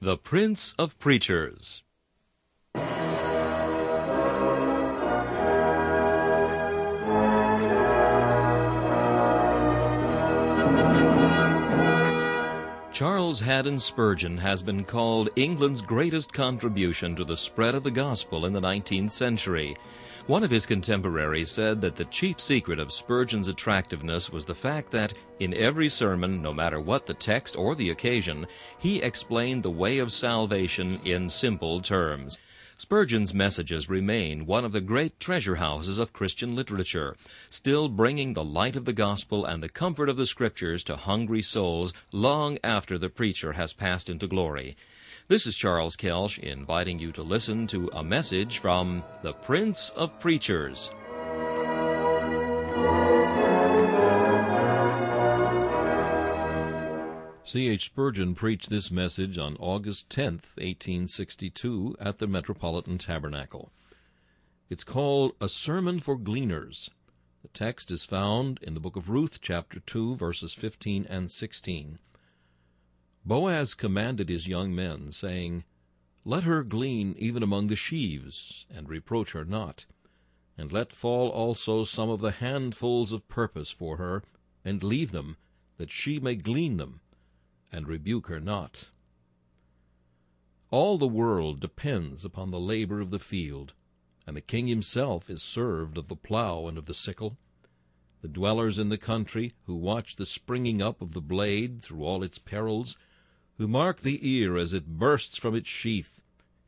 The Prince of Preachers. Charles Haddon Spurgeon has been called England's greatest contribution to the spread of the gospel in the 19th century. One of his contemporaries said that the chief secret of Spurgeon's attractiveness was the fact that, in every sermon, no matter what the text or the occasion, he explained the way of salvation in simple terms. Spurgeon's messages remain one of the great treasure houses of Christian literature, still bringing the light of the gospel and the comfort of the scriptures to hungry souls long after the preacher has passed into glory. This is Charles Kelsch inviting you to listen to a message from the Prince of Preachers. C. H. Spurgeon preached this message on August 10, 1862, at the Metropolitan Tabernacle. It's called A Sermon for Gleaners. The text is found in the book of Ruth, chapter 2, verses 15 and 16. Boaz commanded his young men, saying, Let her glean even among the sheaves, and reproach her not. And let fall also some of the handfuls of purpose for her, and leave them, that she may glean them and rebuke her not. All the world depends upon the labor of the field, and the king himself is served of the plough and of the sickle. The dwellers in the country, who watch the springing up of the blade through all its perils, who mark the ear as it bursts from its sheath,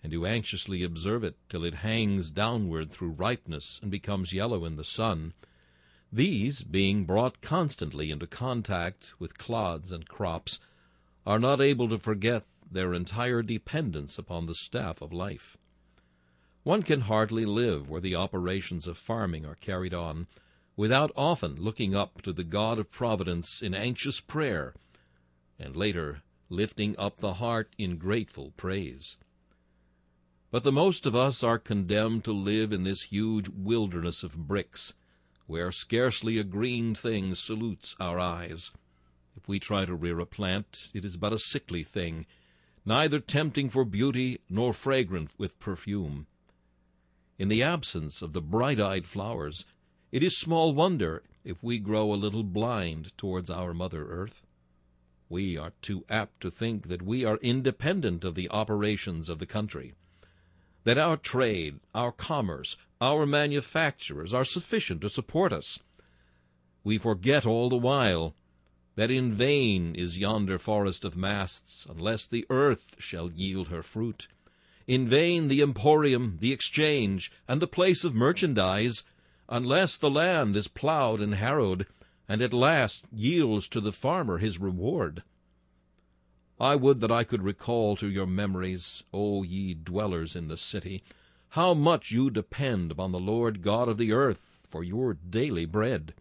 and who anxiously observe it till it hangs downward through ripeness and becomes yellow in the sun, these, being brought constantly into contact with clods and crops, are not able to forget their entire dependence upon the staff of life. One can hardly live where the operations of farming are carried on without often looking up to the God of Providence in anxious prayer, and later lifting up the heart in grateful praise. But the most of us are condemned to live in this huge wilderness of bricks, where scarcely a green thing salutes our eyes. If we try to rear a plant, it is but a sickly thing, neither tempting for beauty nor fragrant with perfume. In the absence of the bright-eyed flowers, it is small wonder if we grow a little blind towards our Mother Earth. We are too apt to think that we are independent of the operations of the country, that our trade, our commerce, our manufactures are sufficient to support us. We forget all the while that in vain is yonder forest of masts, unless the earth shall yield her fruit. In vain the emporium, the exchange, and the place of merchandise, unless the land is ploughed and harrowed, and at last yields to the farmer his reward. I would that I could recall to your memories, O ye dwellers in the city, how much you depend upon the Lord God of the earth for your daily bread.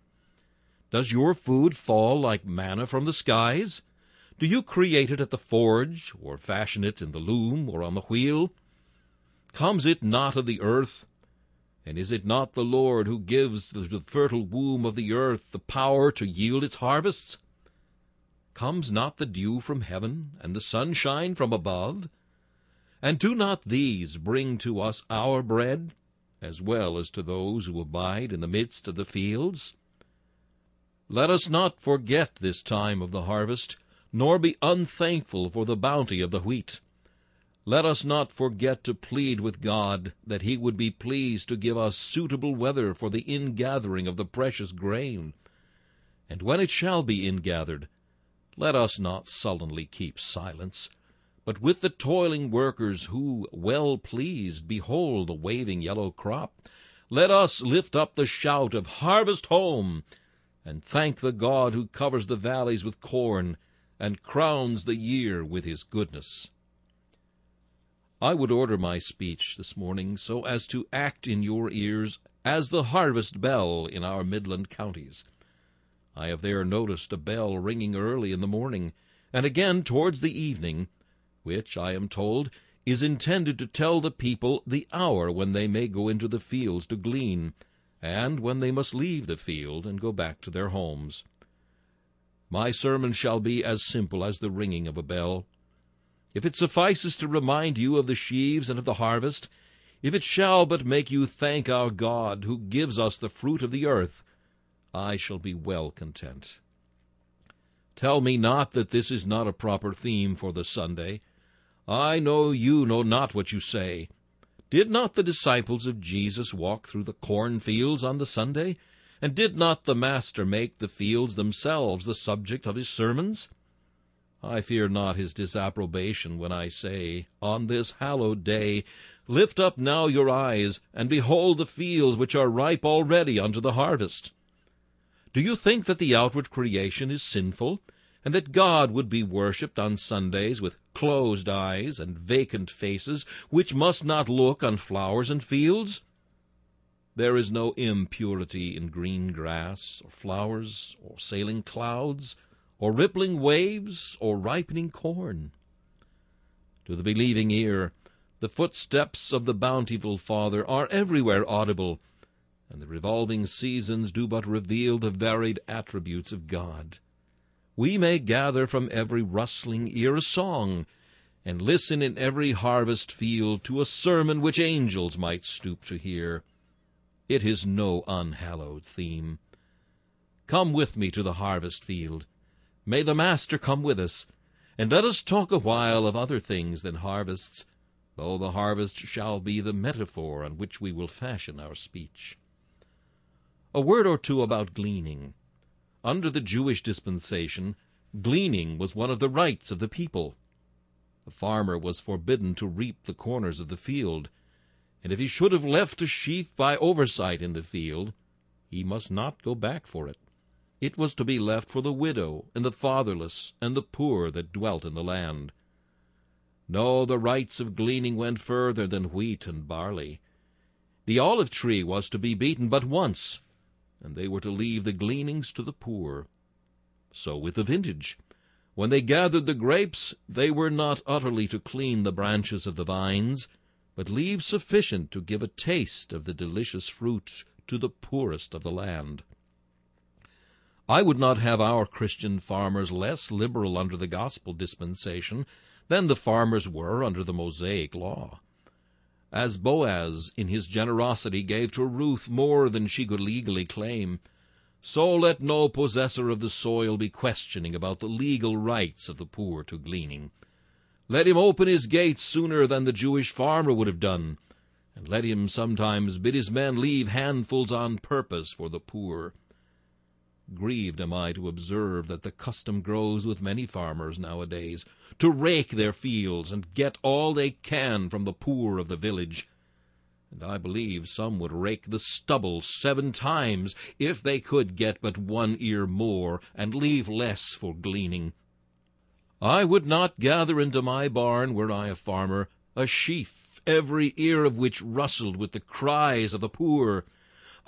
Does your food fall like manna from the skies? Do you create it at the forge, or fashion it in the loom, or on the wheel? Comes it not of the earth? And is it not the Lord who gives to the fertile womb of the earth the power to yield its harvests? Comes not the dew from heaven, and the sunshine from above? And do not these bring to us our bread, as well as to those who abide in the midst of the fields? Let us not forget this time of the harvest, nor be unthankful for the bounty of the wheat. Let us not forget to plead with God that He would be pleased to give us suitable weather for the ingathering of the precious grain. And when it shall be ingathered, let us not sullenly keep silence, but with the toiling workers who, well pleased, behold the waving yellow crop, let us lift up the shout of Harvest home! And thank the God who covers the valleys with corn and crowns the year with his goodness. I would order my speech this morning so as to act in your ears as the harvest bell in our Midland counties. I have there noticed a bell ringing early in the morning, and again towards the evening, which, I am told, is intended to tell the people the hour when they may go into the fields to glean, and when they must leave the field and go back to their homes. My sermon shall be as simple as the ringing of a bell. if it suffices to remind you of the sheaves and of the harvest, if it shall but make you thank our God, who gives us the fruit of the earth, I shall be well content. Tell me not that this is not a proper theme for the Sunday. I know you know not what you say. Did not the disciples of Jesus walk through the cornfields on the Sunday? And did not the Master make the fields themselves the subject of his sermons? I fear not his disapprobation when I say, On this hallowed day, Lift up now your eyes, and behold the fields which are ripe already unto the harvest. Do you think that the outward creation is sinful, and that God would be worshipped on Sundays with closed eyes and vacant faces, which must not look on flowers and fields? There is no impurity in green grass, or flowers, or sailing clouds, or rippling waves, or ripening corn. To the believing ear, the footsteps of the bountiful Father are everywhere audible, and the revolving seasons do but reveal the varied attributes of God. We may gather from every rustling ear a song, and listen in every harvest field to a sermon which angels might stoop to hear. It is no unhallowed theme. Come with me to the harvest field. May the Master come with us, and let us talk awhile of other things than harvests, though the harvest shall be the metaphor on which we will fashion our speech. A word or two about gleaning. Under the Jewish dispensation, gleaning was one of the rights of the people. The farmer was forbidden to reap the corners of the field, and if he should have left a sheaf by oversight in the field, he must not go back for it. It was to be left for the widow and the fatherless and the poor that dwelt in the land. No, the rights of gleaning went further than wheat and barley. The olive tree was to be beaten but once, and they were to leave the gleanings to the poor. So with the vintage. When they gathered the grapes, they were not utterly to clean the branches of the vines, but leave sufficient to give a taste of the delicious fruit to the poorest of the land. I would not have our Christian farmers less liberal under the gospel dispensation than the farmers were under the Mosaic law. As Boaz in his generosity gave to Ruth more than she could legally claim, so let no possessor of the soil be questioning about the legal rights of the poor to gleaning. Let him open his gates sooner than the Jewish farmer would have done, and let him sometimes bid his men leave handfuls on purpose for the poor. Grieved am I to observe that the custom grows with many farmers nowadays to rake their fields and get all they can from the poor of the village. And I believe some would rake the stubble seven times if they could get but one ear more and leave less for gleaning. I would not gather into my barn, were I a farmer, a sheaf, every ear of which rustled with the cries of the poor.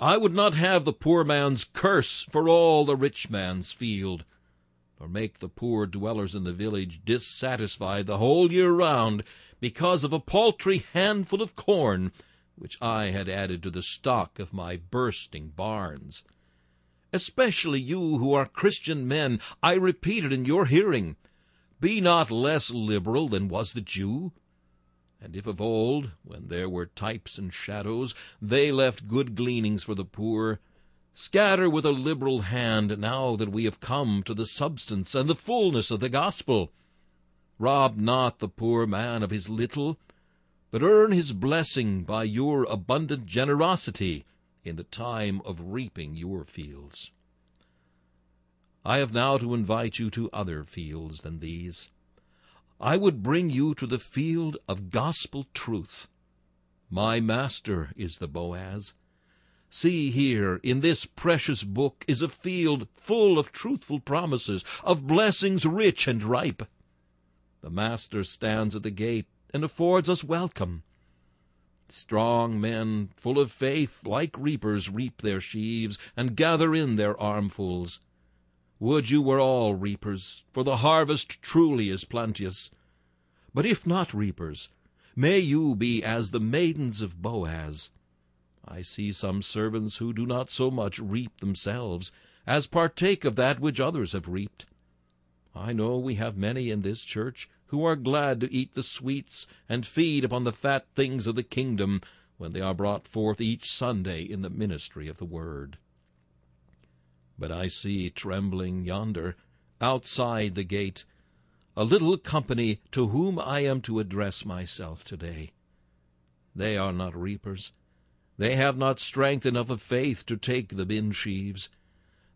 I would not have the poor man's curse for all the rich man's field, nor make the poor dwellers in the village dissatisfied the whole year round because of a paltry handful of corn which I had added to the stock of my bursting barns. Especially you who are Christian men, I repeat it in your hearing. Be not less liberal than was the Jew. And if of old, when there were types and shadows, they left good gleanings for the poor, scatter with a liberal hand now that we have come to the substance and the fullness of the gospel. Rob not the poor man of his little, but earn his blessing by your abundant generosity in the time of reaping your fields. I have now to invite you to other fields than these. I would bring you to the field of gospel truth. My master is the Boaz. See here, in this precious book is a field full of truthful promises, of blessings rich and ripe. The Master stands at the gate and affords us welcome. Strong men, full of faith, like reapers, reap their sheaves and gather in their armfuls. Would you were all reapers, for the harvest truly is plenteous. But if not reapers, may you be as the maidens of Boaz. I see some servants who do not so much reap themselves as partake of that which others have reaped. I know we have many in this church who are glad to eat the sweets and feed upon the fat things of the kingdom when they are brought forth each Sunday in the ministry of the word. But I see trembling yonder, outside the gate, a little company to whom I am to address myself today. They are not reapers. They have not strength enough of faith to take the bin sheaves.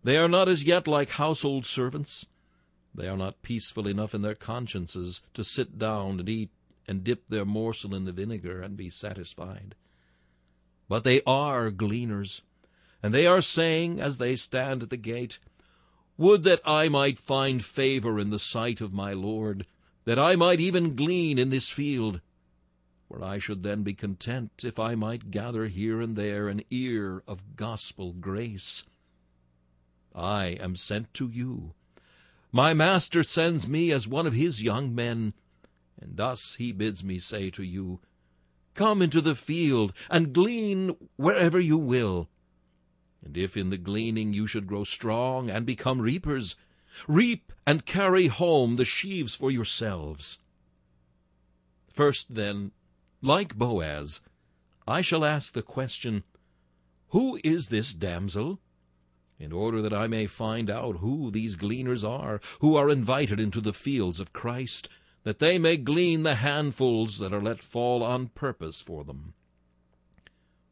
They are not as yet like household servants. They are not peaceful enough in their consciences to sit down and eat and dip their morsel in the vinegar and be satisfied. But they are gleaners, and they are saying, as they stand at the gate, Would that I might find favor in the sight of my Lord, that I might even glean in this field, for I should then be content if I might gather here and there an ear of gospel grace. I am sent to you. My master sends me as one of his young men, and thus he bids me say to you, Come into the field and glean wherever you will. And if in the gleaning you should grow strong and become reapers, reap and carry home the sheaves for yourselves. First, then, like Boaz, I shall ask the question, Who is this damsel? in order that I may find out who these gleaners are, who are invited into the fields of Christ, that they may glean the handfuls that are let fall on purpose for them.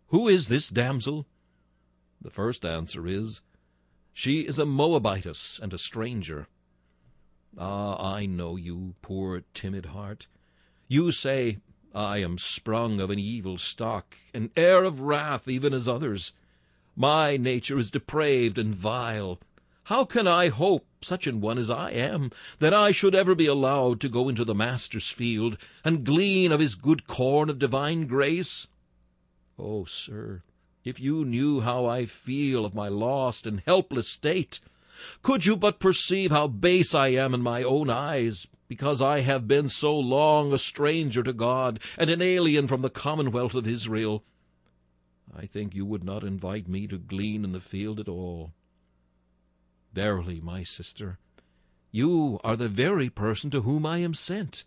Who is this damsel? The first answer is, She is a Moabitess and a stranger. Ah, I know you, poor timid heart. You say, I am sprung of an evil stock, an heir of wrath even as others. My nature is depraved and vile. How can I hope, such an one as I am, that I should ever be allowed to go into the Master's field and glean of his good corn of divine grace? Oh, sir, if you knew how I feel of my lost and helpless state, could you but perceive how base I am in my own eyes, because I have been so long a stranger to God and an alien from the commonwealth of Israel, I think you would not invite me to glean in the field at all. Verily, my sister, you are the very person to whom I am sent.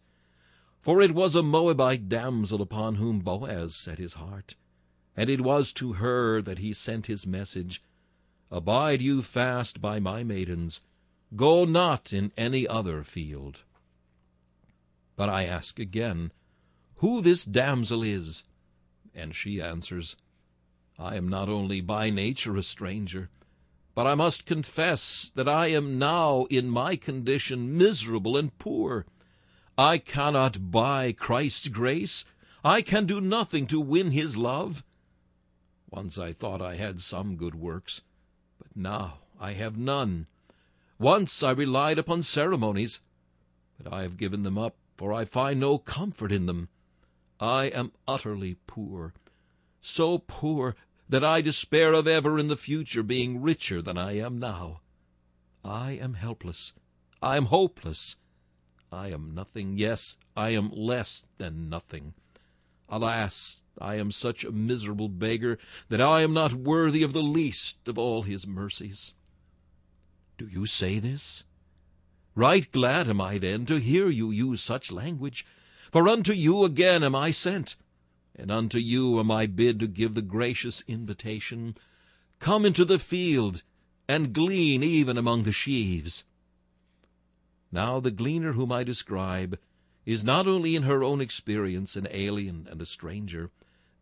For it was a Moabite damsel upon whom Boaz set his heart, and it was to her that he sent his message, Abide you fast by my maidens, go not in any other field. But I ask again, who this damsel is? And she answers, I am not only by nature a stranger, but I must confess that I am now in my condition miserable and poor. I cannot buy Christ's grace. I can do nothing to win his love. Once I thought I had some good works, but now I have none. Once I relied upon ceremonies, but I have given them up, for I find no comfort in them. I am utterly poor, so poor that I despair of ever in the future being richer than I am now. I am helpless. I am hopeless. I am nothing. Yes, I am less than nothing. Alas, I am such a miserable beggar that I am not worthy of the least of all his mercies. Do you say this? Right glad am I then to hear you use such language, for unto you again am I sent and unto you am I bid to give the gracious invitation, Come into the field, and glean even among the sheaves. Now the gleaner whom I describe is not only in her own experience an alien and a stranger,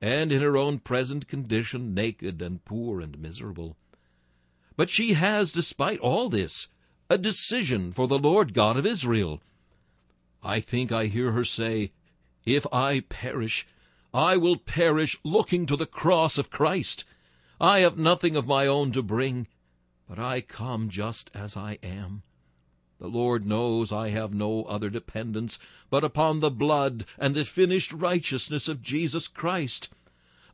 and in her own present condition naked and poor and miserable, but she has, despite all this, a decision for the Lord God of Israel. I think I hear her say, If I perish, I will perish looking to the cross of Christ. I have nothing of my own to bring, but I come just as I am. The Lord knows I have no other dependence but upon the blood and the finished righteousness of Jesus Christ.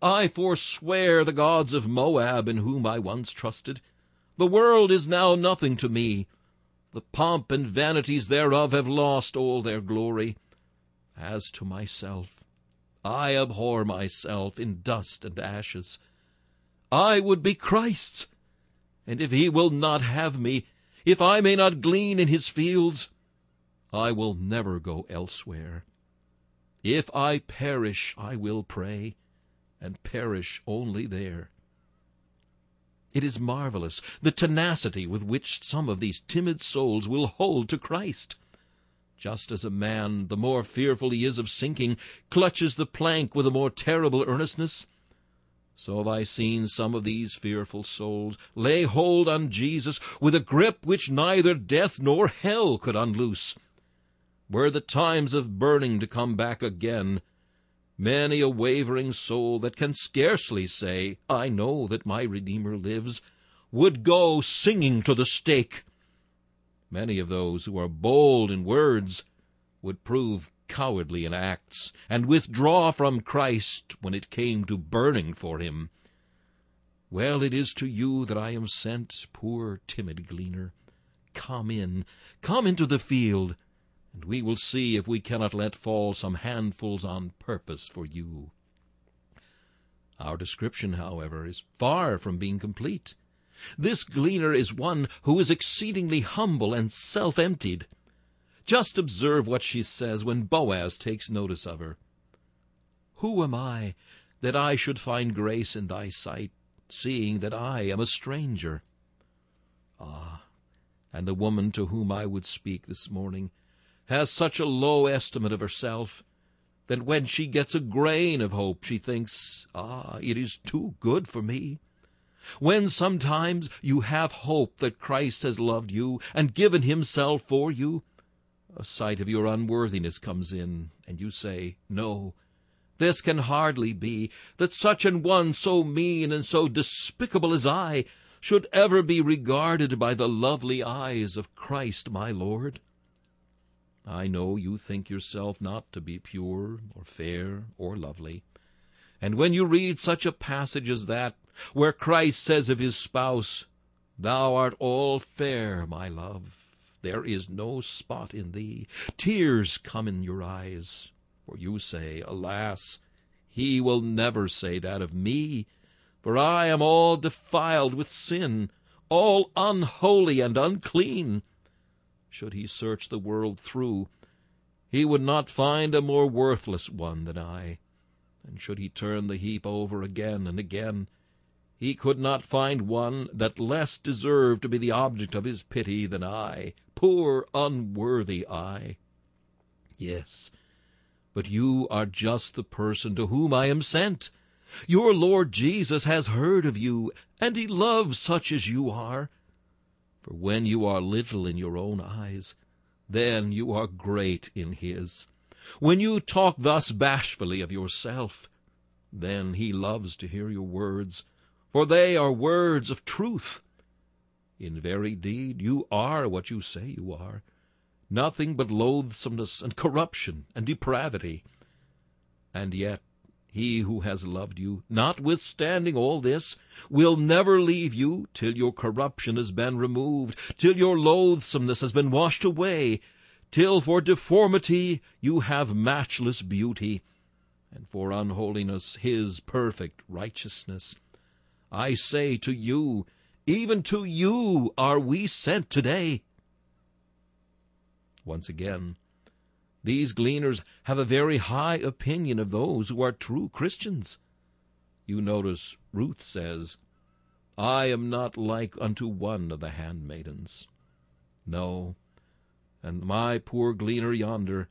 I forswear the gods of Moab in whom I once trusted. The world is now nothing to me. The pomp and vanities thereof have lost all their glory. As to myself, I abhor myself in dust and ashes. I would be Christ's, and if he will not have me, if I may not glean in his fields, I will never go elsewhere. If I perish, I will pray, and perish only there. It is marvelous the tenacity with which some of these timid souls will hold to Christ. Just as a man, the more fearful he is of sinking, clutches the plank with a more terrible earnestness, so have I seen some of these fearful souls lay hold on Jesus with a grip which neither death nor hell could unloose. Were the times of burning to come back again, many a wavering soul that can scarcely say, I know that my Redeemer lives, would go singing to the stake. Many of those who are bold in words would prove cowardly in acts, and withdraw from Christ when it came to burning for him. Well, it is to you that I am sent, poor timid gleaner. Come in, come into the field, and we will see if we cannot let fall some handfuls on purpose for you. Our description, however, is far from being complete. This gleaner is one who is exceedingly humble and self-emptied. Just observe what she says when Boaz takes notice of her. Who am I that I should find grace in thy sight, seeing that I am a stranger? Ah, and the woman to whom I would speak this morning has such a low estimate of herself that when she gets a grain of hope she thinks, ah, it is too good for me. When sometimes you have hope that Christ has loved you and given himself for you, a sight of your unworthiness comes in, and you say, No, this can hardly be, that such an one so mean and so despicable as I should ever be regarded by the lovely eyes of Christ my Lord. I know you think yourself not to be pure, or fair, or lovely. And when you read such a passage as that, where Christ says of his spouse, Thou art all fair, my love, there is no spot in thee. Tears come in your eyes, for you say, Alas, he will never say that of me, for I am all defiled with sin, all unholy and unclean. Should he search the world through, he would not find a more worthless one than I. And should he turn the heap over again and again, he could not find one that less deserved to be the object of his pity than I, poor unworthy I. Yes, but you are just the person to whom I am sent. Your Lord Jesus has heard of you, and he loves such as you are. For when you are little in your own eyes, then you are great in his. When you talk thus bashfully of yourself, then he loves to hear your words, for they are words of truth. In very deed, you are what you say you are, nothing but loathsomeness and corruption and depravity. And yet he who has loved you, notwithstanding all this, will never leave you till your corruption has been removed, till your loathsomeness has been washed away, till for deformity you have matchless beauty, and for unholiness his perfect righteousness. I say to you, even to you are we sent today. Once again, these gleaners have a very high opinion of those who are true Christians. You notice Ruth says, I am not like unto one of the handmaidens. No, and my poor gleaner yonder,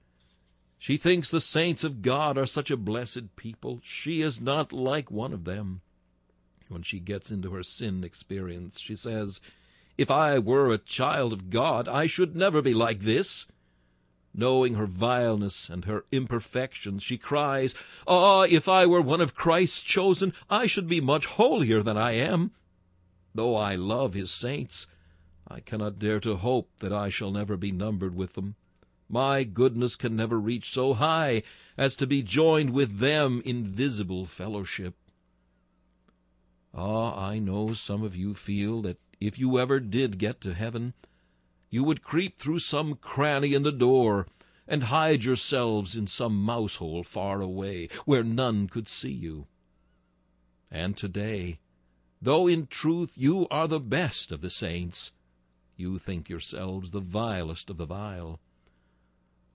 she thinks the saints of God are such a blessed people. She is not like one of them when she gets into her sin experience. She says, If I were a child of God, I should never be like this. Knowing her vileness and her imperfections, she cries, Ah, if I were one of Christ's chosen, I should be much holier than I am. Though I love his saints, I cannot dare to hope that I shall never be numbered with them. My goodness can never reach so high as to be joined with them in visible fellowship. Ah, I know some of you feel that if you ever did get to heaven, you would creep through some cranny in the door and hide yourselves in some mouse hole far away, where none could see you. And today, though in truth you are the best of the saints, you think yourselves the vilest of the vile.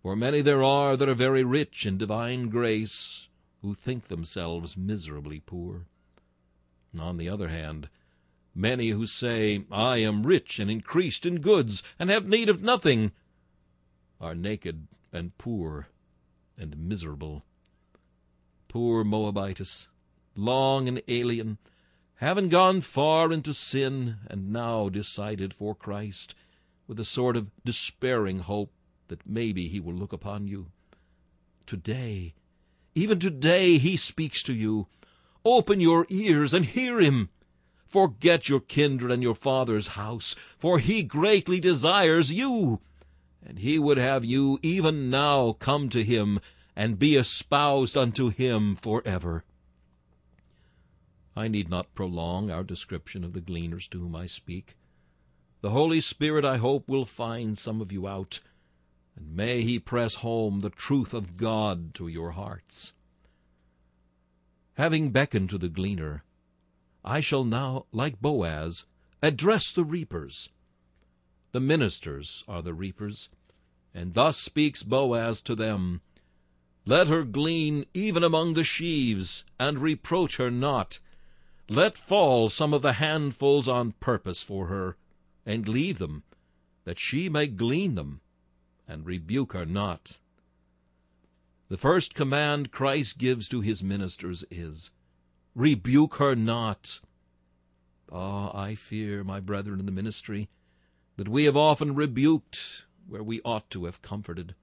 For many there are that are very rich in divine grace, who think themselves miserably poor. On the other hand, many who say, I am rich and increased in goods, and have need of nothing, are naked and poor and miserable. Poor Moabitess, long an alien, having gone far into sin, and now decided for Christ, with a sort of despairing hope that maybe he will look upon you. Today, even today, he speaks to you. Open your ears and hear him. Forget your kindred and your father's house, for he greatly desires you. And he would have you even now come to him and be espoused unto him forever. I need not prolong our description of the gleaners to whom I speak. The Holy Spirit, I hope, will find some of you out, and may he press home the truth of God to your hearts. Having beckoned to the gleaner, I shall now, like Boaz, address the reapers. The ministers are the reapers, and thus speaks Boaz to them Let her glean even among the sheaves, and reproach her not. Let fall some of the handfuls on purpose for her, and leave them, that she may glean them, and rebuke her not. The first command Christ gives to his ministers is, rebuke her not. Ah, I fear, my brethren in the ministry, that we have often rebuked where we ought to have comforted,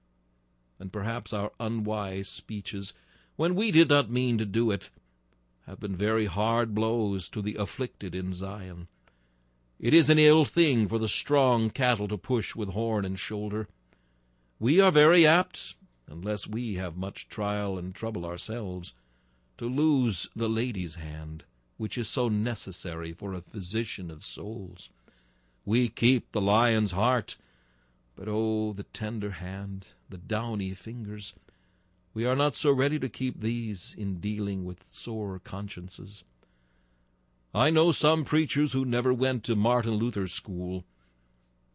and perhaps our unwise speeches, when we did not mean to do it, have been very hard blows to the afflicted in Zion. It is an ill thing for the strong cattle to push with horn and shoulder. We are very apt, unless we have much trial and trouble ourselves, to lose the lady's hand, which is so necessary for a physician of souls. We keep the lion's heart, but oh, the tender hand, the downy fingers! We are not so ready to keep these in dealing with sore consciences. I know some preachers who never went to Martin Luther's school.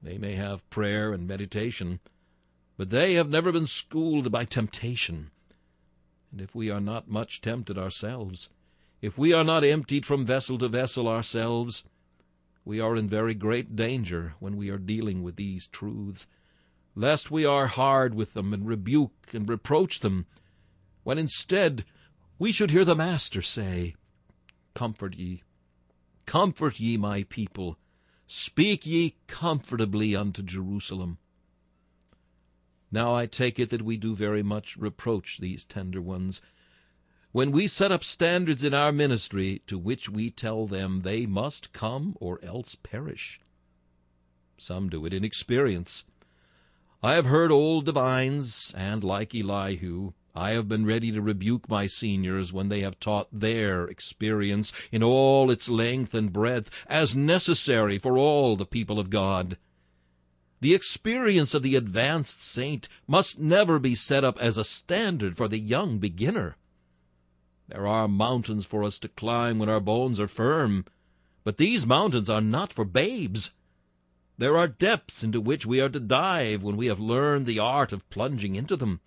They may have prayer and meditation, but they have never been schooled by temptation. And if we are not much tempted ourselves, if we are not emptied from vessel to vessel ourselves, we are in very great danger when we are dealing with these truths, lest we are hard with them and rebuke and reproach them, when instead we should hear the Master say, Comfort ye, comfort ye, my people, speak ye comfortably unto Jerusalem. Now I take it that we do very much reproach these tender ones when we set up standards in our ministry to which we tell them they must come or else perish. Some do it in experience. I have heard old divines, and like Elihu, I have been ready to rebuke my seniors when they have taught their experience in all its length and breadth as necessary for all the people of God. The experience of the advanced saint must never be set up as a standard for the young beginner. There are mountains for us to climb when our bones are firm, but these mountains are not for babes. There are depths into which we are to dive when we have learned the art of plunging into them.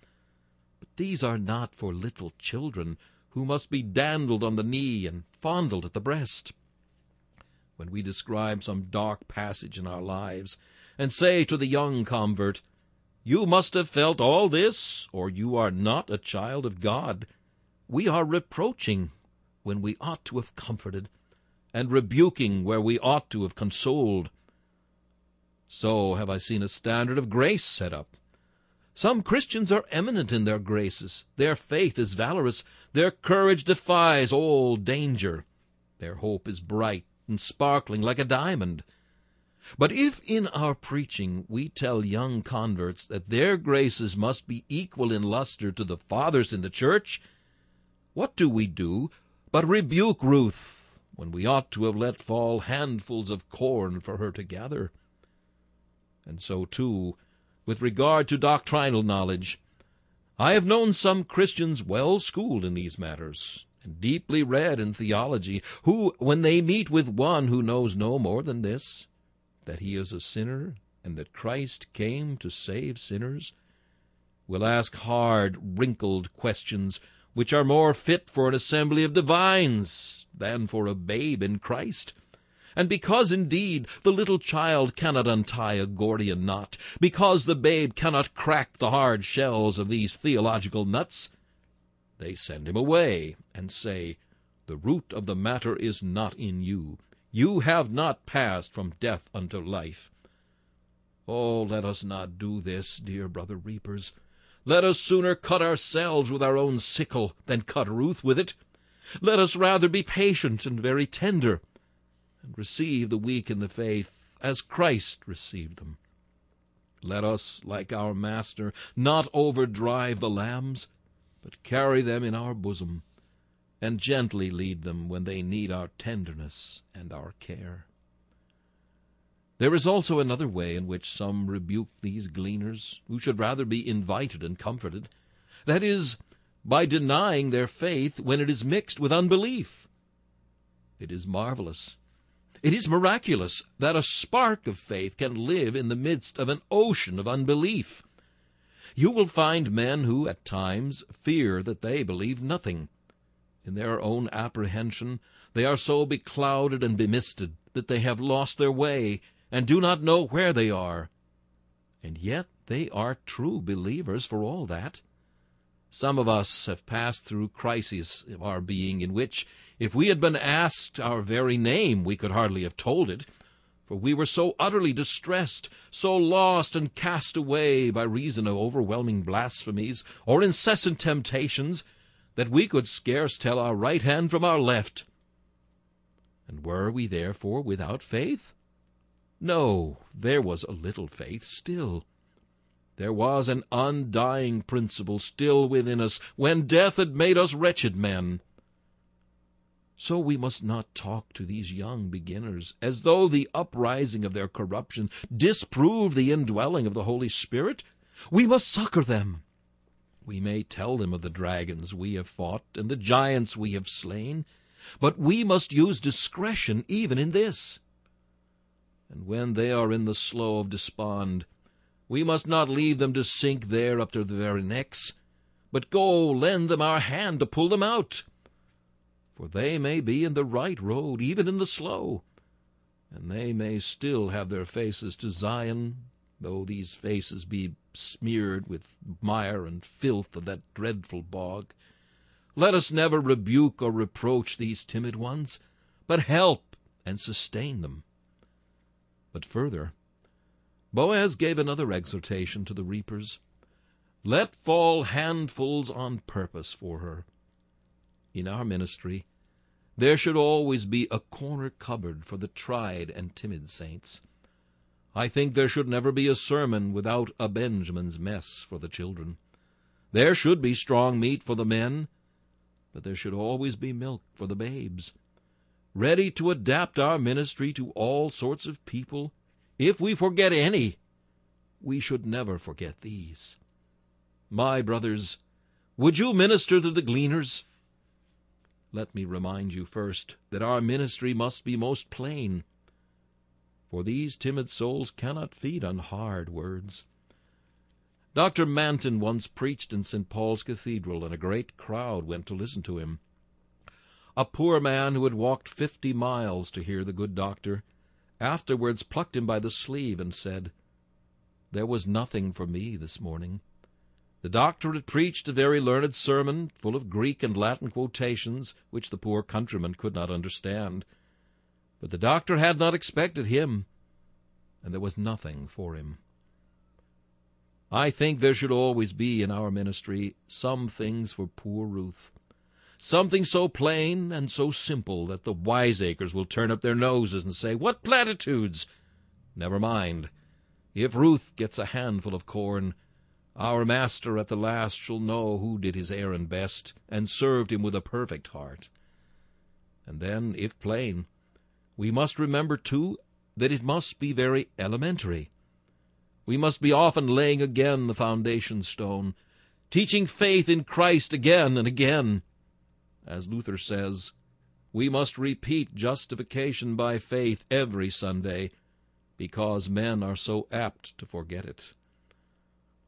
But these are not for little children who must be dandled on the knee and fondled at the breast. When we describe some dark passage in our lives, and say to the young convert, You must have felt all this, or you are not a child of God. We are reproaching when we ought to have comforted, and rebuking where we ought to have consoled. So have I seen a standard of grace set up. Some Christians are eminent in their graces. Their faith is valorous. Their courage defies all danger. Their hope is bright and sparkling like a diamond. But if in our preaching we tell young converts that their graces must be equal in luster to the fathers in the church, what do we do but rebuke Ruth when we ought to have let fall handfuls of corn for her to gather? And so, too, with regard to doctrinal knowledge, I have known some Christians well schooled in these matters, and deeply read in theology, who, when they meet with one who knows no more than this, that he is a sinner and that Christ came to save sinners, will ask hard, wrinkled questions which are more fit for an assembly of divines than for a babe in Christ. And because indeed the little child cannot untie a Gordian knot, because the babe cannot crack the hard shells of these theological nuts, they send him away and say, The root of the matter is not in you. You have not passed from death unto life. Oh, let us not do this, dear brother reapers. Let us sooner cut ourselves with our own sickle than cut Ruth with it. Let us rather be patient and very tender, and receive the weak in the faith as Christ received them. Let us, like our Master, not overdrive the lambs, but carry them in our bosom, and gently lead them when they need our tenderness and our care. There is also another way in which some rebuke these gleaners, who should rather be invited and comforted. That is, by denying their faith when it is mixed with unbelief. It is marvelous. It is miraculous that a spark of faith can live in the midst of an ocean of unbelief. You will find men who, at times, fear that they believe nothing. In their own apprehension, they are so beclouded and bemisted that they have lost their way and do not know where they are. And yet they are true believers for all that. Some of us have passed through crises of our being in which, if we had been asked our very name, we could hardly have told it, for we were so utterly distressed, so lost and cast away by reason of overwhelming blasphemies or incessant temptations, that we could scarce tell our right hand from our left. And were we therefore without faith? No, there was a little faith still. There was an undying principle still within us when death had made us wretched men. So we must not talk to these young beginners as though the uprising of their corruption disproved the indwelling of the Holy Spirit. We must succor them. We may tell them of the dragons we have fought and the giants we have slain, but we must use discretion even in this and when they are in the slough of despond, we must not leave them to sink there up to their very necks, but go lend them our hand to pull them out. For they may be in the right road, even in the slough, and they may still have their faces to Zion, though these faces be smeared with mire and filth of that dreadful bog. Let us never rebuke or reproach these timid ones, but help and sustain them. But further, Boaz gave another exhortation to the reapers. Let fall handfuls on purpose for her. In our ministry, there should always be a corner cupboard for the tried and timid saints. I think there should never be a sermon without a Benjamin's mess for the children. There should be strong meat for the men, but there should always be milk for the babes ready to adapt our ministry to all sorts of people. If we forget any, we should never forget these. My brothers, would you minister to the gleaners? Let me remind you first that our ministry must be most plain, for these timid souls cannot feed on hard words. Dr. Manton once preached in St. Paul's Cathedral, and a great crowd went to listen to him a poor man who had walked fifty miles to hear the good doctor, afterwards plucked him by the sleeve and said, There was nothing for me this morning. The doctor had preached a very learned sermon, full of Greek and Latin quotations, which the poor countryman could not understand. But the doctor had not expected him, and there was nothing for him. I think there should always be in our ministry some things for poor Ruth. Something so plain and so simple that the wiseacres will turn up their noses and say, What platitudes! Never mind. If Ruth gets a handful of corn, our master at the last shall know who did his errand best and served him with a perfect heart. And then, if plain, we must remember, too, that it must be very elementary. We must be often laying again the foundation stone, teaching faith in Christ again and again, as Luther says, we must repeat justification by faith every Sunday because men are so apt to forget it.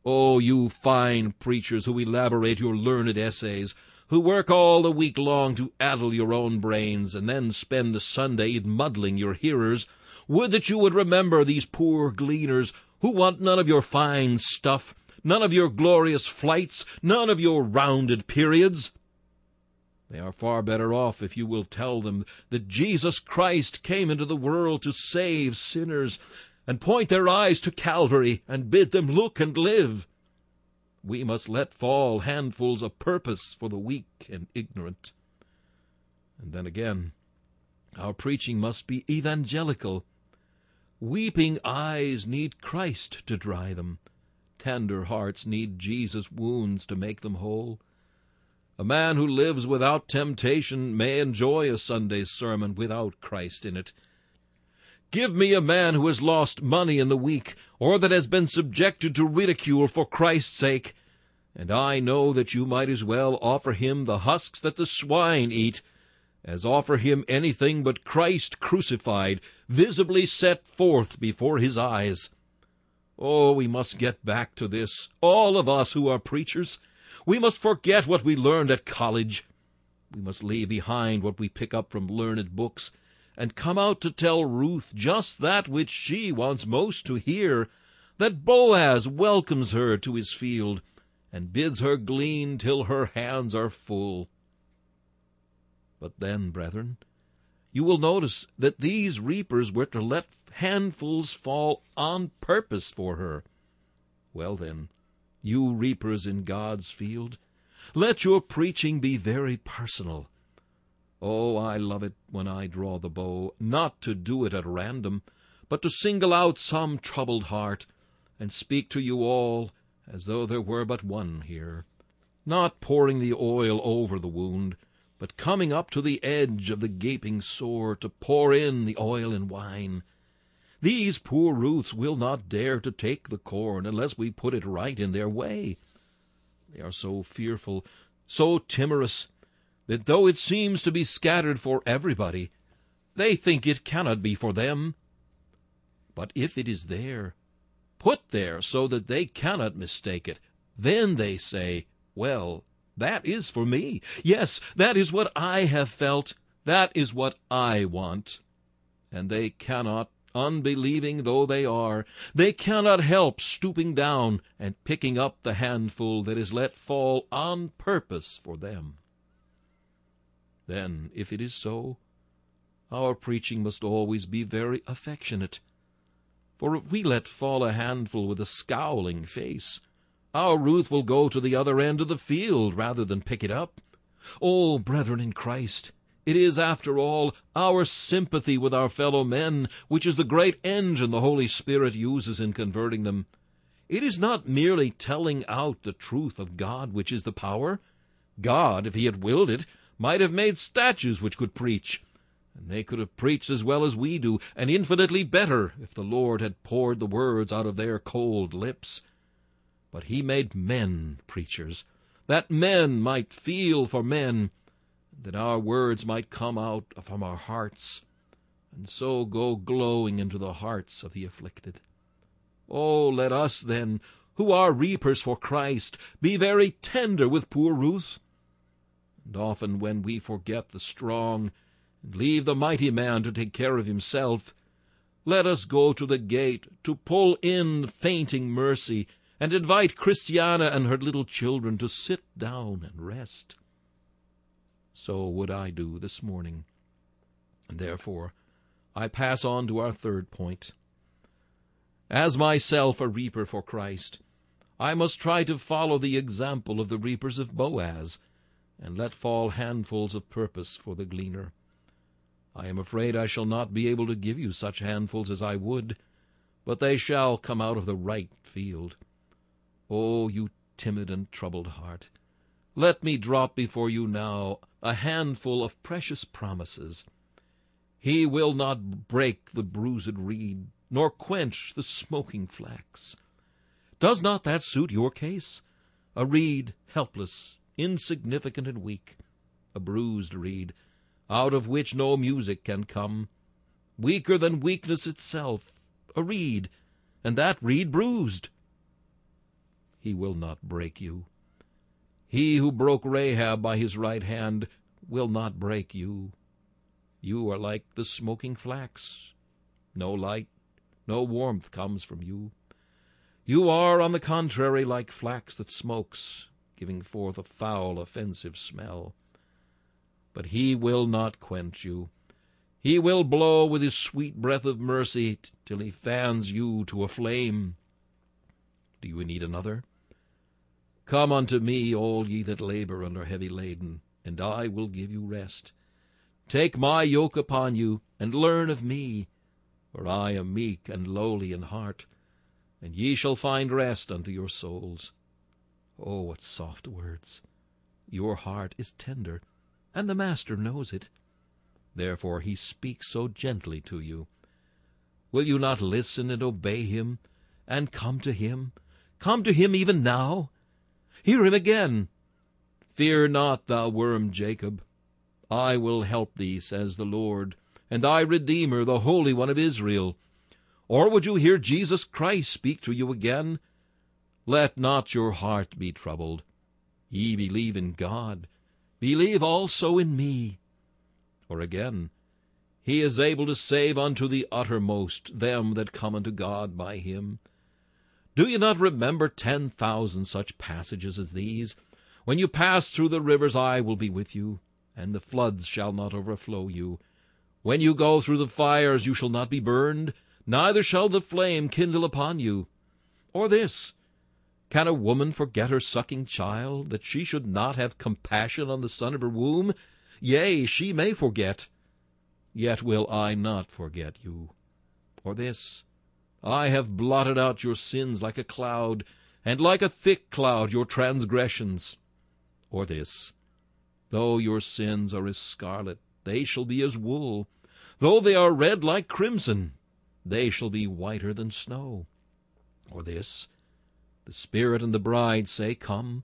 Oh, you fine preachers who elaborate your learned essays, who work all the week long to addle your own brains, and then spend the Sunday muddling your hearers, would that you would remember these poor gleaners who want none of your fine stuff, none of your glorious flights, none of your rounded periods. They are far better off if you will tell them that Jesus Christ came into the world to save sinners, and point their eyes to Calvary, and bid them look and live. We must let fall handfuls of purpose for the weak and ignorant. And then again, our preaching must be evangelical. Weeping eyes need Christ to dry them. Tender hearts need Jesus' wounds to make them whole. A man who lives without temptation may enjoy a Sunday's sermon without Christ in it. Give me a man who has lost money in the week, or that has been subjected to ridicule for Christ's sake, and I know that you might as well offer him the husks that the swine eat, as offer him anything but Christ crucified, visibly set forth before his eyes. Oh, we must get back to this, all of us who are preachers. We must forget what we learned at college. We must leave behind what we pick up from learned books, and come out to tell Ruth just that which she wants most to hear, that Boaz welcomes her to his field, and bids her glean till her hands are full. But then, brethren, you will notice that these reapers were to let handfuls fall on purpose for her. Well, then, you reapers in God's field, let your preaching be very personal. Oh, I love it when I draw the bow, not to do it at random, but to single out some troubled heart, and speak to you all as though there were but one here, not pouring the oil over the wound, but coming up to the edge of the gaping sore to pour in the oil and wine. These poor Ruths will not dare to take the corn unless we put it right in their way. They are so fearful, so timorous, that though it seems to be scattered for everybody, they think it cannot be for them. But if it is there, put there so that they cannot mistake it, then they say, Well, that is for me. Yes, that is what I have felt. That is what I want. And they cannot, unbelieving though they are, they cannot help stooping down and picking up the handful that is let fall on purpose for them. Then, if it is so, our preaching must always be very affectionate. For if we let fall a handful with a scowling face, our Ruth will go to the other end of the field rather than pick it up. Oh, brethren in Christ, it is, after all, our sympathy with our fellow men which is the great engine the Holy Spirit uses in converting them. It is not merely telling out the truth of God which is the power. God, if he had willed it, might have made statues which could preach, and they could have preached as well as we do, and infinitely better, if the Lord had poured the words out of their cold lips. But he made men preachers, that men might feel for men, that our words might come out from our hearts, and so go glowing into the hearts of the afflicted. Oh, let us, then, who are reapers for Christ, be very tender with poor Ruth. And often when we forget the strong, and leave the mighty man to take care of himself, let us go to the gate to pull in fainting mercy, and invite Christiana and her little children to sit down and rest. So would I do this morning. And therefore I pass on to our third point. As myself a reaper for Christ, I must try to follow the example of the reapers of Boaz, and let fall handfuls of purpose for the gleaner. I am afraid I shall not be able to give you such handfuls as I would, but they shall come out of the right field. Oh, you timid and troubled heart, let me drop before you now a handful of precious promises. He will not break the bruised reed, nor quench the smoking flax. Does not that suit your case? A reed, helpless, insignificant and weak, a bruised reed, out of which no music can come, weaker than weakness itself, a reed, and that reed bruised. he will not break you. He who broke Rahab by his right hand will not break you. You are like the smoking flax. No light, no warmth comes from you. You are, on the contrary, like flax that smokes, giving forth a foul, offensive smell. But he will not quench you. He will blow with his sweet breath of mercy till he fans you to a flame. Do you need another? Come unto me, all ye that labor and are heavy laden, and I will give you rest. Take my yoke upon you, and learn of me, for I am meek and lowly in heart, and ye shall find rest unto your souls. Oh, what soft words! Your heart is tender, and the Master knows it. Therefore he speaks so gently to you. Will you not listen and obey him, and come to him? Come to him even now. Hear him again. Fear not, thou worm Jacob. I will help thee, says the Lord, and thy Redeemer, the Holy One of Israel. Or would you hear Jesus Christ speak to you again? Let not your heart be troubled. Ye believe in God, believe also in me. Or again, He is able to save unto the uttermost them that come unto God by him. Do you not remember ten thousand such passages as these? When you pass through the rivers, I will be with you, and the floods shall not overflow you. When you go through the fires, you shall not be burned, neither shall the flame kindle upon you. Or this, Can a woman forget her sucking child, that she should not have compassion on the son of her womb? Yea, she may forget, yet will I not forget you. Or this, I have blotted out your sins like a cloud, and like a thick cloud your transgressions. Or this, Though your sins are as scarlet, they shall be as wool. Though they are red like crimson, they shall be whiter than snow. Or this, The Spirit and the bride say, Come,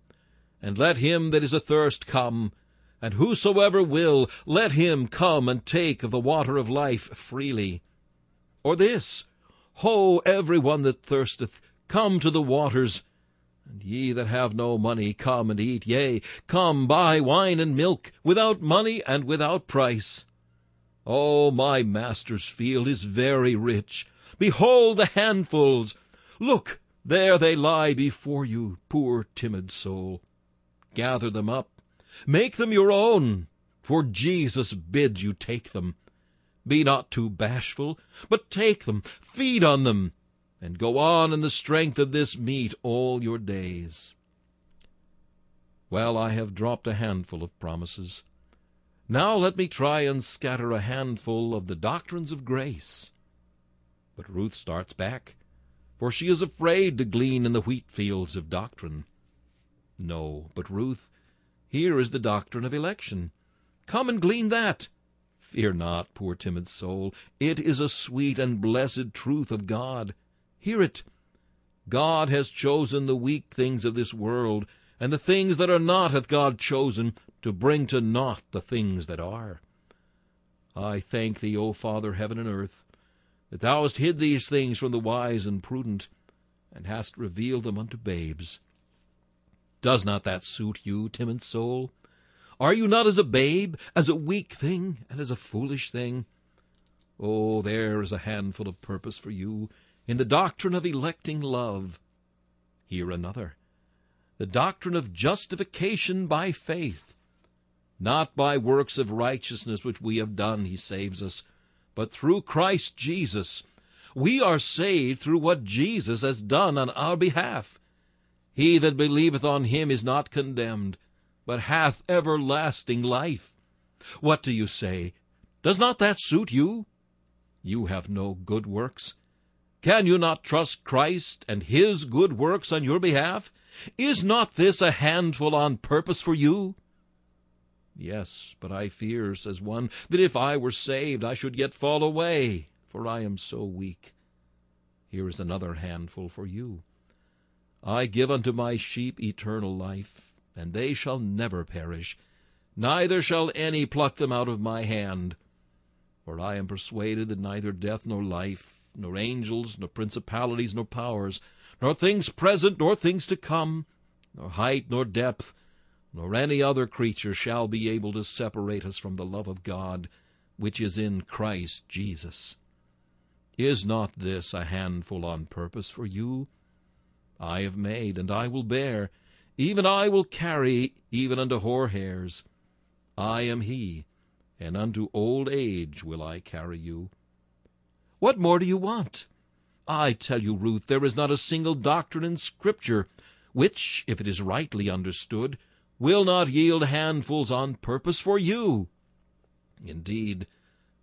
and let him that is athirst come, and whosoever will, let him come and take of the water of life freely. Or this, Ho, every one that thirsteth, come to the waters. And ye that have no money, come and eat. Yea, come, buy wine and milk, without money and without price. Oh, my master's field is very rich. Behold the handfuls. Look, there they lie before you, poor timid soul. Gather them up. Make them your own, for Jesus bids you take them. Be not too bashful, but take them, feed on them, and go on in the strength of this meat all your days. Well, I have dropped a handful of promises. Now let me try and scatter a handful of the doctrines of grace. But Ruth starts back, for she is afraid to glean in the wheat fields of doctrine. No, but Ruth, here is the doctrine of election. Come and glean that. Fear not, poor timid soul. It is a sweet and blessed truth of God. Hear it. God has chosen the weak things of this world, and the things that are not hath God chosen, to bring to naught the things that are. I thank thee, O Father, heaven and earth, that thou hast hid these things from the wise and prudent, and hast revealed them unto babes. Does not that suit you, timid soul? Are you not as a babe, as a weak thing, and as a foolish thing? Oh, there is a handful of purpose for you in the doctrine of electing love. Here another, the doctrine of justification by faith. Not by works of righteousness which we have done he saves us, but through Christ Jesus. We are saved through what Jesus has done on our behalf. He that believeth on him is not condemned, but hath everlasting life. What do you say? Does not that suit you? You have no good works. Can you not trust Christ and his good works on your behalf? Is not this a handful on purpose for you? Yes, but I fear, says one, that if I were saved I should yet fall away, for I am so weak. Here is another handful for you. I give unto my sheep eternal life, and they shall never perish, neither shall any pluck them out of my hand. For I am persuaded that neither death nor life, nor angels, nor principalities, nor powers, nor things present, nor things to come, nor height, nor depth, nor any other creature shall be able to separate us from the love of God, which is in Christ Jesus. Is not this a handful on purpose for you? I have made, and I will bear, even I will carry, even unto hoar hairs. I am he, and unto old age will I carry you. What more do you want? I tell you, Ruth, there is not a single doctrine in Scripture which, if it is rightly understood, will not yield handfuls on purpose for you. Indeed,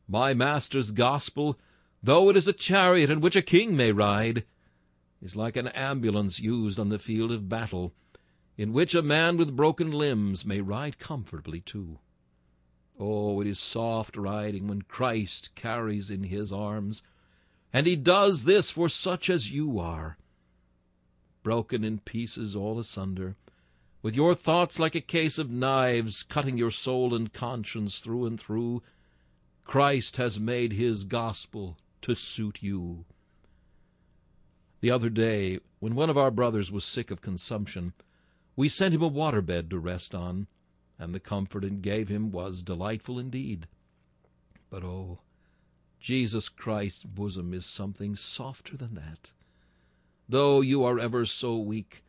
my Master's gospel, though it is a chariot in which a king may ride, is like an ambulance used on the field of battle, in which a man with broken limbs may ride comfortably too. Oh, it is soft riding when Christ carries in his arms and he does this for such as you are. Broken in pieces all asunder, with your thoughts like a case of knives cutting your soul and conscience through and through, Christ has made his gospel to suit you. The other day, when one of our brothers was sick of consumption, we sent him a water bed to rest on, and the comfort it gave him was delightful indeed. But oh, Jesus Christ's bosom is something softer than that. Though you are ever so weak,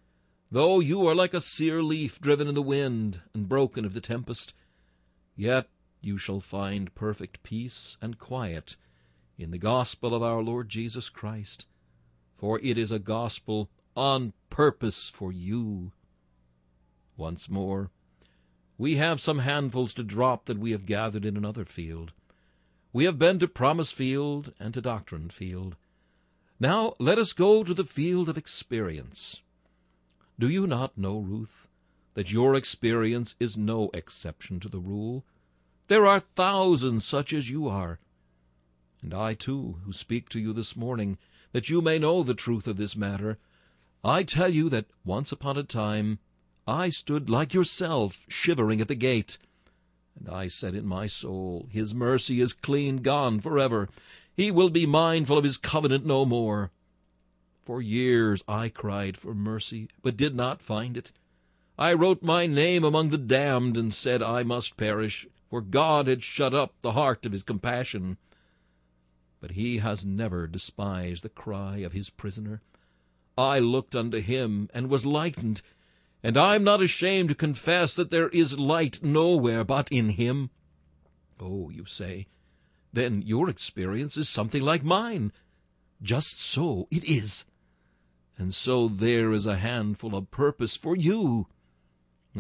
though you are like a sere leaf driven in the wind and broken of the tempest, yet you shall find perfect peace and quiet in the gospel of our Lord Jesus Christ, for it is a gospel on purpose for you. Once more, we have some handfuls to drop that we have gathered in another field. We have been to Promise Field and to Doctrine Field. Now let us go to the field of experience. Do you not know, Ruth, that your experience is no exception to the rule? There are thousands such as you are. And I, too, who speak to you this morning, that you may know the truth of this matter, I tell you that once upon a time I stood like yourself, shivering at the gate, and I said in my soul, His mercy is clean gone forever. He will be mindful of his covenant no more. For years I cried for mercy, but did not find it. I wrote my name among the damned, and said I must perish, for God had shut up the heart of his compassion. But he has never despised the cry of his prisoner. I looked unto him, and was lightened, and I'm not ashamed to confess that there is light nowhere but in him. Oh, you say, then your experience is something like mine. Just so it is. And so there is a handful of purpose for you.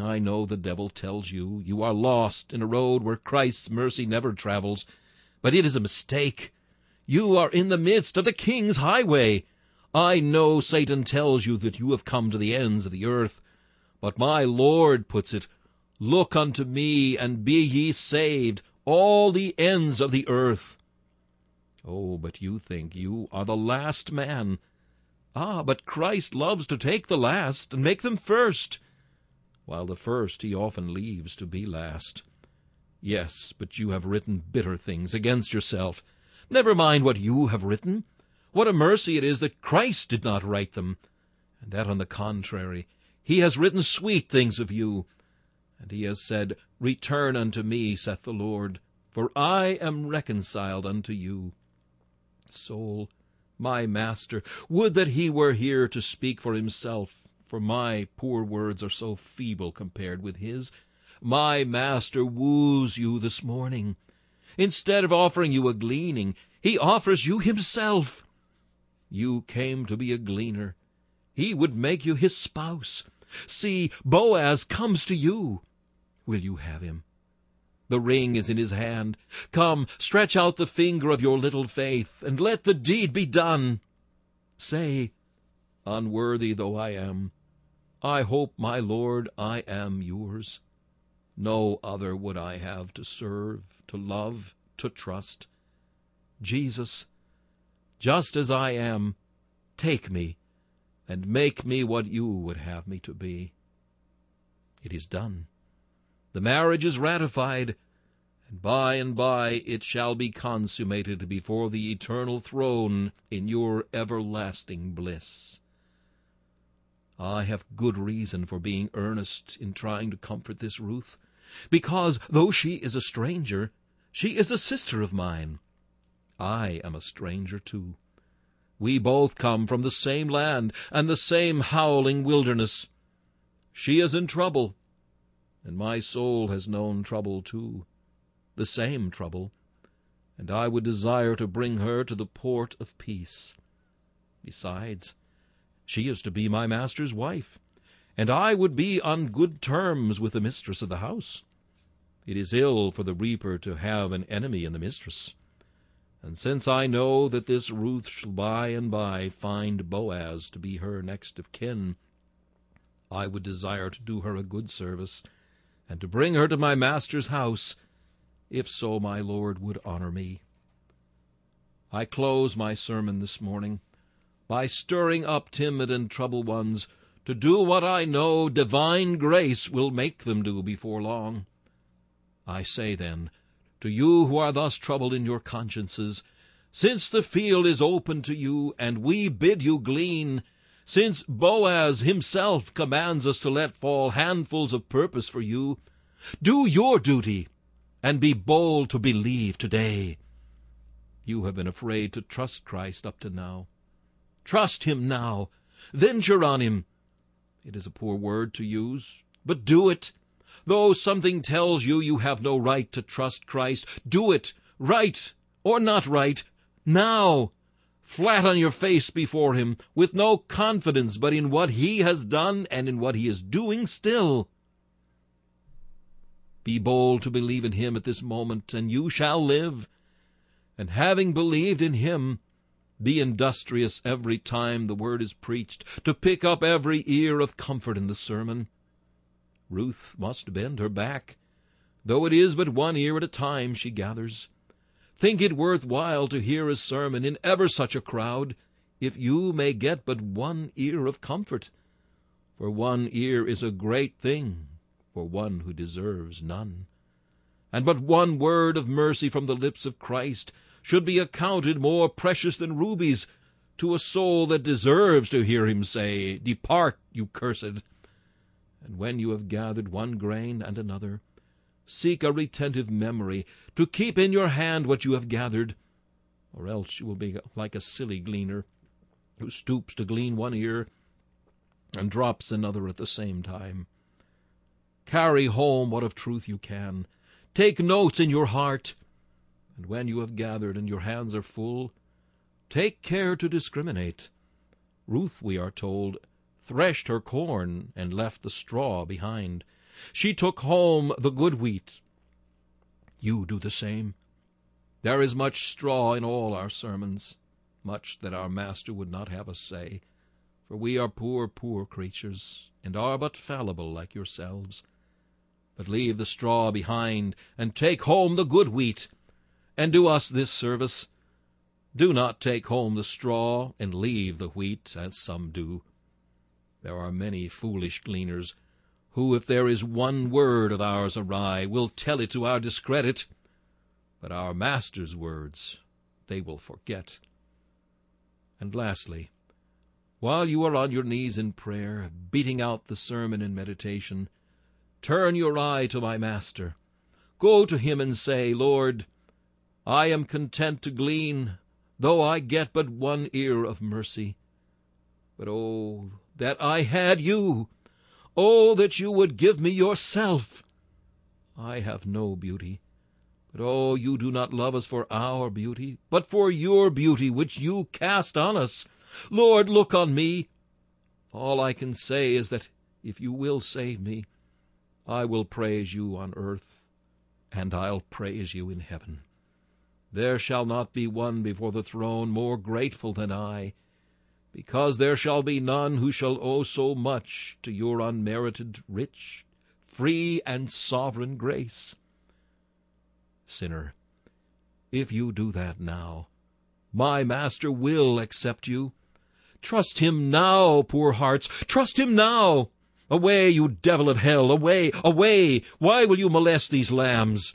I know the devil tells you you are lost in a road where Christ's mercy never travels, but it is a mistake. You are in the midst of the King's highway. I know Satan tells you that you have come to the ends of the earth, but my Lord puts it, Look unto me, and be ye saved, all the ends of the earth. Oh, but you think you are the last man. Ah, but Christ loves to take the last and make them first, while the first he often leaves to be last. Yes, but you have written bitter things against yourself. Never mind what you have written. What a mercy it is that Christ did not write them, and that, on the contrary, he has written sweet things of you. And he has said, Return unto me, saith the Lord, for I am reconciled unto you. Soul, my master, would that he were here to speak for himself, for my poor words are so feeble compared with his. My master woos you this morning. Instead of offering you a gleaning, he offers you himself. You came to be a gleaner. He would make you his spouse. See, Boaz comes to you. Will you have him? The ring is in his hand. Come, stretch out the finger of your little faith, and let the deed be done. Say, unworthy though I am, I hope, my Lord, I am yours. No other would I have to serve, to love, to trust. Jesus, just as I am, take me and make me what you would have me to be. It is done. The marriage is ratified, and by and by it shall be consummated before the eternal throne in your everlasting bliss. I have good reason for being earnest in trying to comfort this Ruth, because though she is a stranger, she is a sister of mine. I am a stranger too. We both come from the same land and the same howling wilderness. She is in trouble, and my soul has known trouble too, the same trouble, and I would desire to bring her to the port of peace. Besides, she is to be my master's wife, and I would be on good terms with the mistress of the house. It is ill for the reaper to have an enemy in the mistress. And since I know that this Ruth shall by and by find Boaz to be her next of kin, I would desire to do her a good service, and to bring her to my master's house, if so my Lord would honor me. I close my sermon this morning by stirring up timid and troubled ones to do what I know divine grace will make them do before long. I say, then, to you who are thus troubled in your consciences, since the field is open to you, and we bid you glean, since Boaz himself commands us to let fall handfuls of purpose for you, do your duty, and be bold to believe today. You have been afraid to trust Christ up to now. Trust him now. Venture on him. It is a poor word to use, but do it. Though something tells you you have no right to trust Christ, do it, right or not right, now, flat on your face before him, with no confidence but in what he has done and in what he is doing still. Be bold to believe in him at this moment, and you shall live. And having believed in him, be industrious every time the word is preached, to pick up every ear of comfort in the sermon. Ruth must bend her back, though it is but one ear at a time she gathers. Think it worth while to hear a sermon in ever such a crowd, if you may get but one ear of comfort. For one ear is a great thing for one who deserves none. And but one word of mercy from the lips of Christ should be accounted more precious than rubies to a soul that deserves to hear him say, Depart, you cursed. And when you have gathered one grain and another, seek a retentive memory to keep in your hand what you have gathered, or else you will be like a silly gleaner who stoops to glean one ear and drops another at the same time. Carry home what of truth you can. Take notes in your heart. And when you have gathered and your hands are full, take care to discriminate. Ruth, we are told, threshed her corn and left the straw behind. She took home the good wheat. You do the same. There is much straw in all our sermons, much that our Master would not have us say, for we are poor, poor creatures, and are but fallible like yourselves. But leave the straw behind, and take home the good wheat, and do us this service. Do not take home the straw and leave the wheat, as some do. There are many foolish gleaners who, if there is one word of ours awry, will tell it to our discredit, but our Master's words they will forget. And lastly, while you are on your knees in prayer, beating out the sermon in meditation, turn your eye to my Master. Go to him and say, Lord, I am content to glean, though I get but one ear of mercy. But oh, that I had you! Oh, that you would give me yourself! I have no beauty. But oh, you do not love us for our beauty, but for your beauty which you cast on us. Lord, look on me. All I can say is that if you will save me, I will praise you on earth, and I'll praise you in heaven. There shall not be one before the throne more grateful than I, because there shall be none who shall owe so much to your unmerited, rich, free, and sovereign grace. Sinner, if you do that now, my Master will accept you. Trust him now, poor hearts, trust him now. Away, you devil of hell, away, away! Why will you molest these lambs?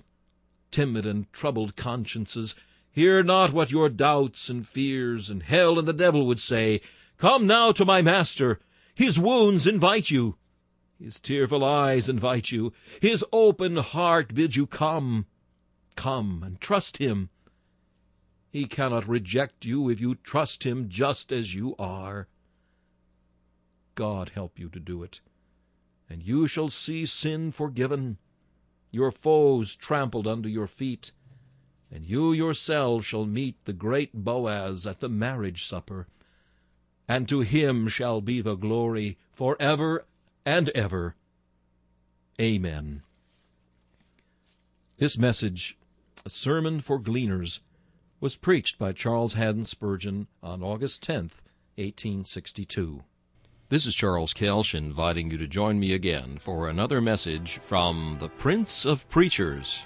timid and troubled consciences, hear not what your doubts and fears and hell and the devil would say. Come now to my master. His wounds invite you. His tearful eyes invite you. His open heart bids you come. Come and trust him. He cannot reject you if you trust him just as you are. God help you to do it, and you shall see sin forgiven, your foes trampled under your feet, and you yourselves shall meet the great Boaz at the marriage supper, and to him shall be the glory for ever and ever. Amen. This message, a sermon for gleaners, was preached by Charles Haddon Spurgeon on August 10th, 1862. This is Charles Kelsch inviting you to join me again for another message from the Prince of Preachers.